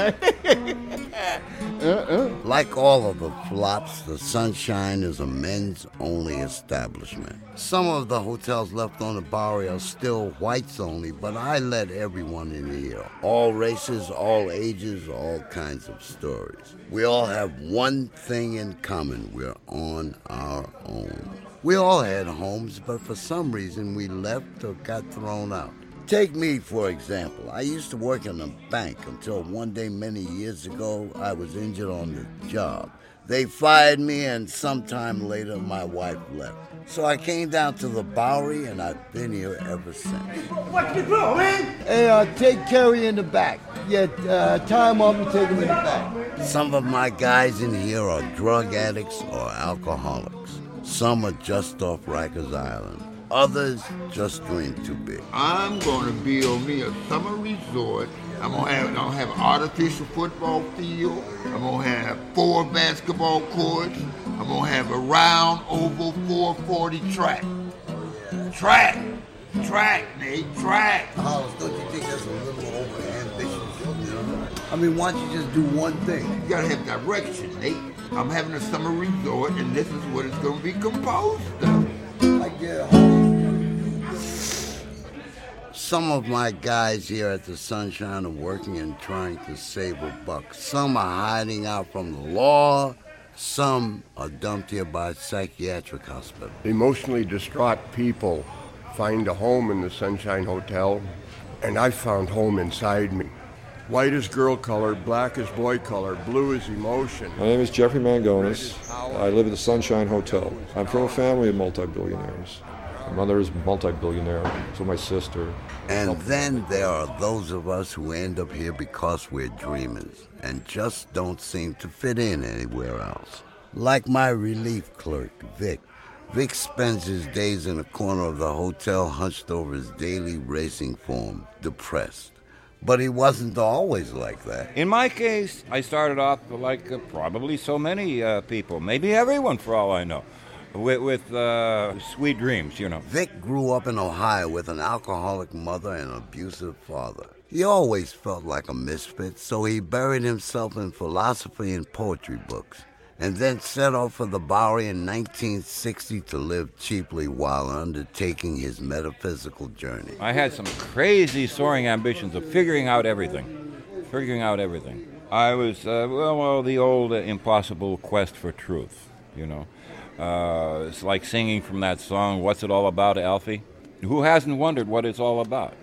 uh-uh. Like all of the flops, the Sunshine is a men's only establishment. Some of the hotels left on the Bowery are still whites only, but I let everyone in here. All races, all ages, all kinds of stories. We all have one thing in common we're on our own. We all had homes, but for some reason we left or got thrown out. Take me, for example. I used to work in a bank until one day many years ago I was injured on the job. They fired me, and sometime later my wife left. So I came down to the Bowery, and I've been here ever since. Watch me blow, man. Hey, uh, take Kerry in the back. Yeah, uh, tie him up and take him in the back. Some of my guys in here are drug addicts or alcoholics. Some are just off Rikers Island. Others just dream too big. I'm gonna build me a summer resort. I'm gonna have I'm gonna have an artificial football field. I'm gonna have four basketball courts. I'm gonna have a round oval 440 track. Track, track, Nate, track. Hollis, don't you think that's a little over ambitious? You know? I mean, why don't you just do one thing? You gotta have direction, Nate. I'm having a summer resort, and this is what it's gonna be composed of. Like, yeah, Some of my guys here at the Sunshine are working and trying to save a buck. Some are hiding out from the law. Some are dumped here by a psychiatric hospital. Emotionally distraught people find a home in the Sunshine Hotel, and I found home inside me. White is girl color, black is boy color, blue is emotion. My name is Jeffrey Mangonis. I live at the Sunshine Hotel. I'm from a family of multi-billionaires. My mother is multi-billionaire, so my sister. And then there are those of us who end up here because we're dreamers and just don't seem to fit in anywhere else. Like my relief clerk, Vic. Vic spends his days in a corner of the hotel hunched over his daily racing form, depressed. But he wasn't always like that. In my case, I started off like uh, probably so many uh, people, maybe everyone for all I know, with, with uh, sweet dreams, you know. Vic grew up in Ohio with an alcoholic mother and an abusive father. He always felt like a misfit, so he buried himself in philosophy and poetry books, and then set off for the Bowery in 1960 to live cheaply while undertaking his metaphysical journey. I had some crazy soaring ambitions of figuring out everything, figuring out everything. I was, uh, well, well, the old uh, impossible quest for truth, you know. Uh, it's like singing from that song, What's It All About, Alfie? Who hasn't wondered what it's all about?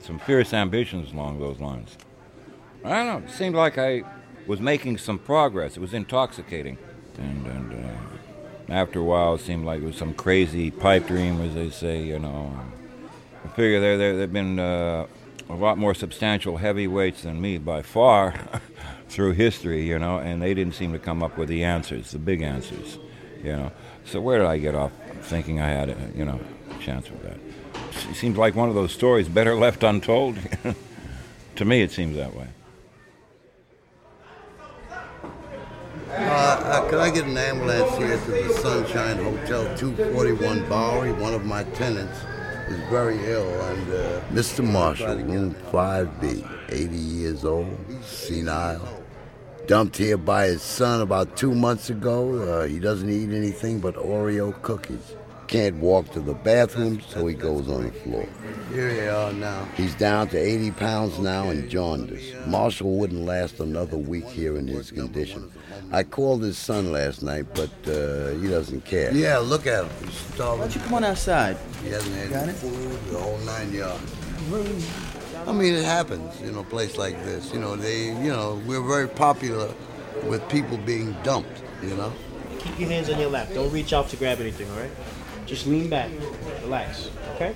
Some fierce ambitions along those lines. I don't know, it seemed like I was making some progress. It was intoxicating. And, and uh, after a while, it seemed like it was some crazy pipe dream, as they say, you know. I figure there, there, there have been uh, a lot more substantial heavyweights than me by far through history, you know, and they didn't seem to come up with the answers, the big answers, you know. So where did I get off thinking I had a, you know, a chance with that? It seems like one of those stories better left untold. to me, it seems that way. Uh, uh, could I get an ambulance here to the Sunshine Hotel 241 Bowery? One of my tenants is very ill, and uh, Mr. Marshall, room 5B, 80 years old, senile, dumped here by his son about two months ago. Uh, he doesn't eat anything but Oreo cookies. Can't walk to the bathroom, so he goes on the floor. Here you are now. He's down to 80 pounds now and jaundice. Marshall wouldn't last another week here in his condition. I called his son last night, but uh, he doesn't care. Yeah, look at him. He's starving. Why don't you come on outside? He hasn't had Got any it? food, the whole nine yards. I mean, it happens, in a place like this. You know, they, you know, we're very popular with people being dumped, you know. Keep your hands on your lap. Don't reach out to grab anything, all right? Just lean back. Relax, okay?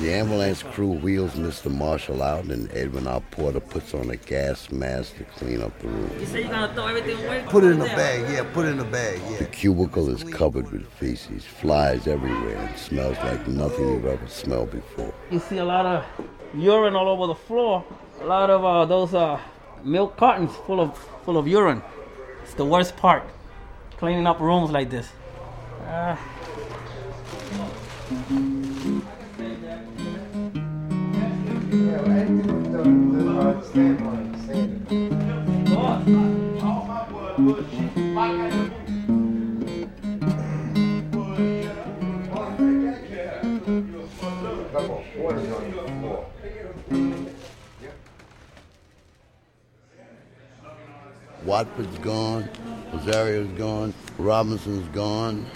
The ambulance crew wheels Mr. Marshall out, and Edwin, our porter, puts on a gas mask to clean up the room. You say you're gonna throw everything away? Put it in a bag, yeah, put it in a bag, yeah. The cubicle is covered with feces, flies everywhere, and smells like nothing you've ever smelled before. You see a lot of urine all over the floor. A lot of uh, those uh, milk cartons full of full of urine. It's the worst part. Cleaning up rooms like this. Uh, Watford's gone, Rosario's gone, Robinson's gone,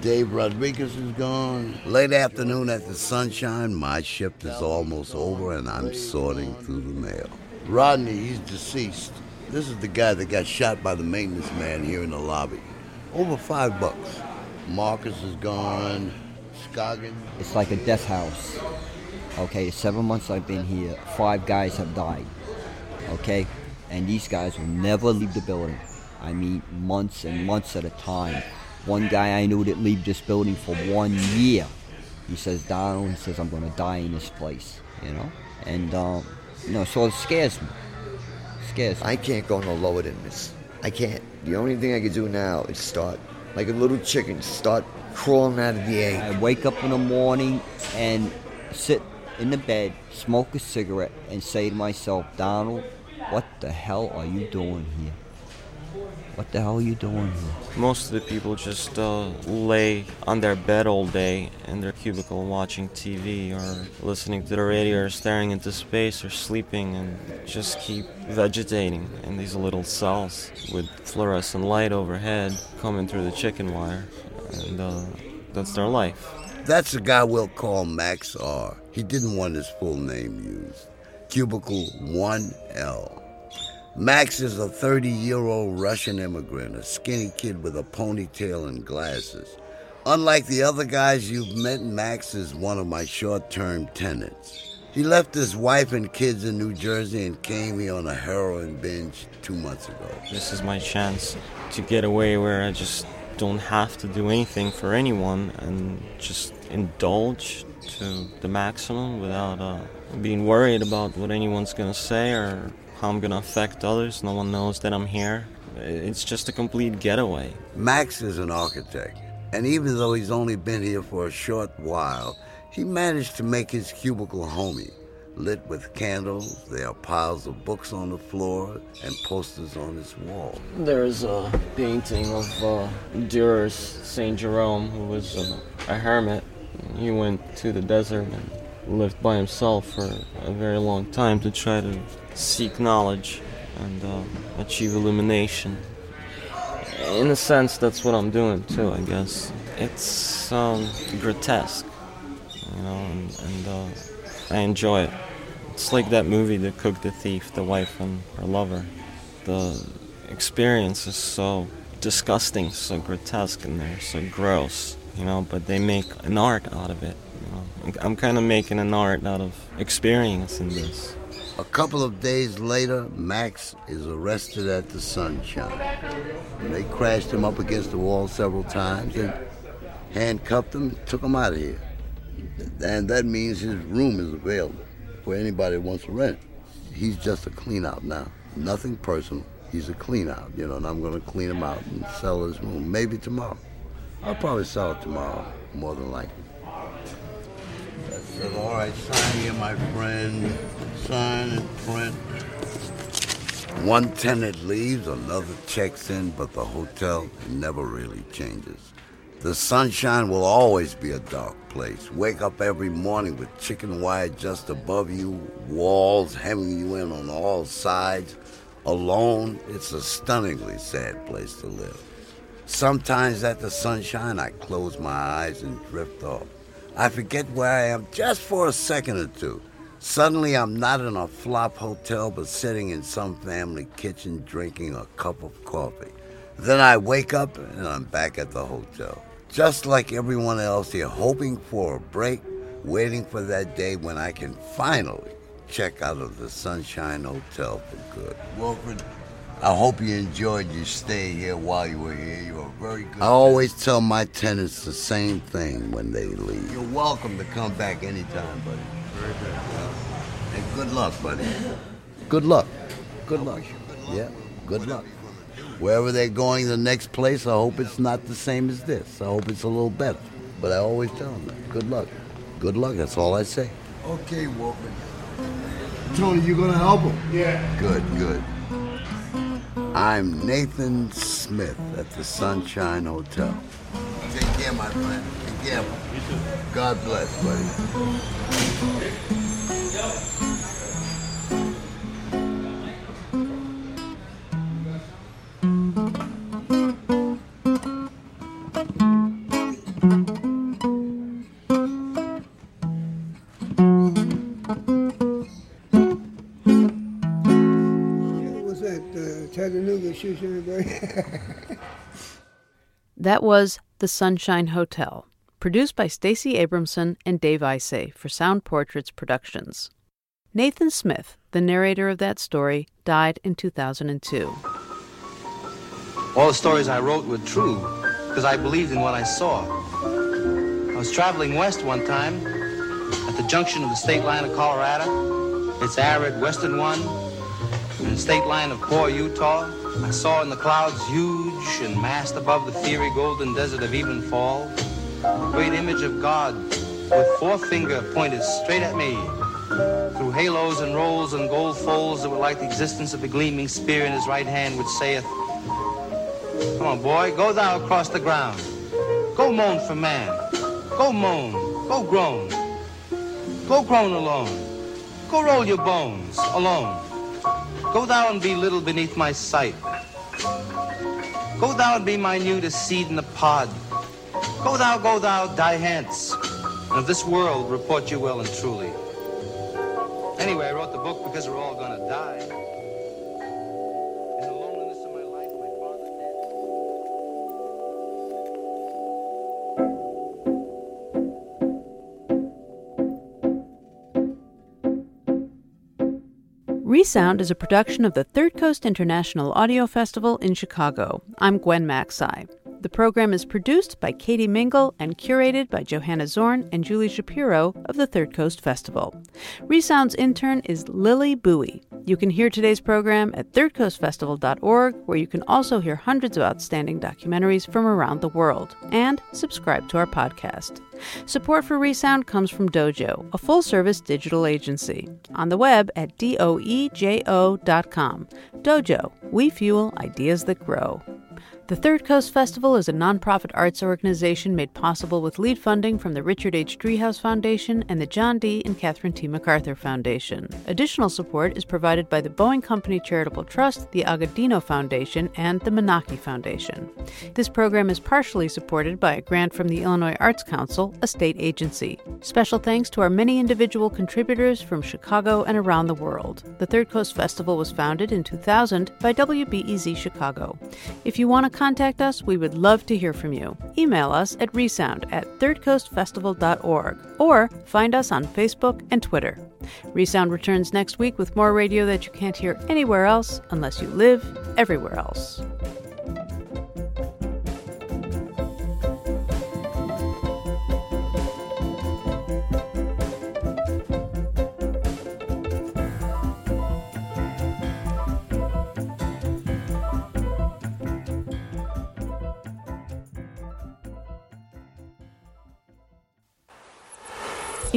Dave Rodriguez is gone. Late afternoon at the Sunshine, my shift is almost over and I'm sorting through the mail. Rodney, he's deceased. This is the guy that got shot by the maintenance man here in the lobby. Over five bucks. Marcus is gone. Scoggin. It's like a death house. Okay, seven months I've been here, five guys have died. Okay, and these guys will never leave the building. I mean, months and months at a time. One guy I knew that leave this building for one year. He says, Donald, he says, I'm gonna die in this place, you know? And, um, you know, so it scares me. Scares me. I can't go no lower than this. I can't. The only thing I can do now is start, like a little chicken, start crawling out of the egg. I wake up in the morning and sit in the bed, smoke a cigarette, and say to myself, Donald, what the hell are you doing here? What the hell are you doing here? Most of the people just uh, lay on their bed all day in their cubicle watching TV or listening to the radio or staring into space or sleeping and just keep vegetating in these little cells with fluorescent light overhead coming through the chicken wire. And uh, that's their life. That's the guy we'll call Max R. He didn't want his full name used. Cubicle 1L. Max is a 30 year old Russian immigrant, a skinny kid with a ponytail and glasses. Unlike the other guys you've met, Max is one of my short term tenants. He left his wife and kids in New Jersey and came here on a heroin binge two months ago. This is my chance to get away where I just don't have to do anything for anyone and just indulge to the maximum without uh, being worried about what anyone's gonna say or how I'm gonna affect others. No one knows that I'm here. It's just a complete getaway. Max is an architect, and even though he's only been here for a short while, he managed to make his cubicle homey. lit with candles. There are piles of books on the floor and posters on his wall. There's a painting of uh, Durer's Saint Jerome, who was a, a hermit. He went to the desert and lived by himself for a very long time to try to seek knowledge and uh, achieve illumination. In a sense, that's what I'm doing too, I guess. It's um, grotesque, you know, and, and uh, I enjoy it. It's like that movie, The Cook, the Thief, the wife and her lover. The experience is so disgusting, so grotesque, and they're so gross, you know, but they make an art out of it. You know? I'm kind of making an art out of experience in this. A couple of days later, Max is arrested at the Sunshine. They crashed him up against the wall several times and handcuffed him, took him out of here. And that means his room is available for anybody who wants to rent. He's just a clean out now. Nothing personal. He's a clean out, you know, and I'm going to clean him out and sell his room. Maybe tomorrow. I'll probably sell it tomorrow, more than likely. Said, all right, sign here, my friend. Sign and print. One tenant leaves, another checks in, but the hotel never really changes. The sunshine will always be a dark place. Wake up every morning with chicken wire just above you, walls hemming you in on all sides. Alone, it's a stunningly sad place to live. Sometimes at the sunshine, I close my eyes and drift off. I forget where I am just for a second or two. Suddenly, I'm not in a flop hotel, but sitting in some family kitchen drinking a cup of coffee. Then I wake up and I'm back at the hotel. Just like everyone else here, hoping for a break, waiting for that day when I can finally check out of the Sunshine Hotel for good. Wilfred, I hope you enjoyed your stay here while you were here. You were very good. I always tell my tenants the same thing when they leave. You're welcome to come back anytime, buddy. Very good. And good luck, buddy. Good luck. Good luck. Yeah, good luck. Wherever they're going the next place, I hope it's not the same as this. I hope it's a little better. But I always tell them that. Good luck. Good luck, that's all I say. Okay, Wolfman. Tony, you gonna help him? Yeah. Good, good. I'm Nathan Smith at the Sunshine Hotel. Take care, my friend. Take care. You too. God bless, buddy. That was The Sunshine Hotel, produced by Stacey Abramson and Dave Isay for Sound Portraits Productions. Nathan Smith, the narrator of that story, died in 2002. All the stories I wrote were true because I believed in what I saw. I was traveling west one time at the junction of the state line of Colorado, its arid western one, and the state line of poor Utah. I saw in the clouds huge and massed above the fiery golden desert of Evenfall, a great image of God with forefinger pointed straight at me through halos and rolls and gold folds that were like the existence of the gleaming spear in his right hand, which saith, Come on, boy, go thou across the ground. Go moan for man. Go moan. Go groan. Go groan alone. Go roll your bones alone. Go thou and be little beneath my sight. Go thou and be minute as seed in the pod. Go thou, go thou, die hence. And of this world report you well and truly. Anyway, I wrote the book because we're all gonna die. Resound is a production of the Third Coast International Audio Festival in Chicago. I'm Gwen Maxey. The program is produced by Katie Mingle and curated by Johanna Zorn and Julie Shapiro of the Third Coast Festival. Resound's intern is Lily Bowie. You can hear today's program at thirdcoastfestival.org, where you can also hear hundreds of outstanding documentaries from around the world, and subscribe to our podcast. Support for Resound comes from Doejo, a full service digital agency, on the web at doejo.com. Doejo, we fuel ideas that grow. The Third Coast Festival is a nonprofit arts organization made possible with lead funding from the Richard H. Driehaus Foundation and the John D. and Catherine T. MacArthur Foundation. Additional support is provided by the Boeing Company Charitable Trust, the Agudino Foundation, and the Menaki Foundation. This program is partially supported by a grant from the Illinois Arts Council, a state agency. Special thanks to our many individual contributors from Chicago and around the world. The Third Coast Festival was founded in 2000 by WBEZ Chicago. If you want to contact us, we would love to hear from you. Email us at resound at thirdcoastfestival.org or find us on Facebook and Twitter. Resound returns next week with more radio that you can't hear anywhere else unless you live everywhere else.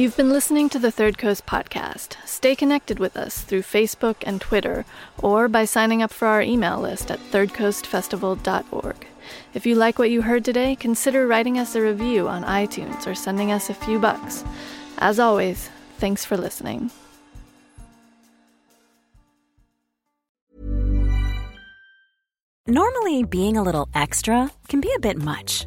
You've been listening to the Third Coast podcast. Stay connected with us through Facebook and Twitter, or by signing up for our email list at thirdcoastfestival.org. If you like what you heard today, consider writing us a review on iTunes or sending us a few bucks. As always, thanks for listening. Normally, being a little extra can be a bit much,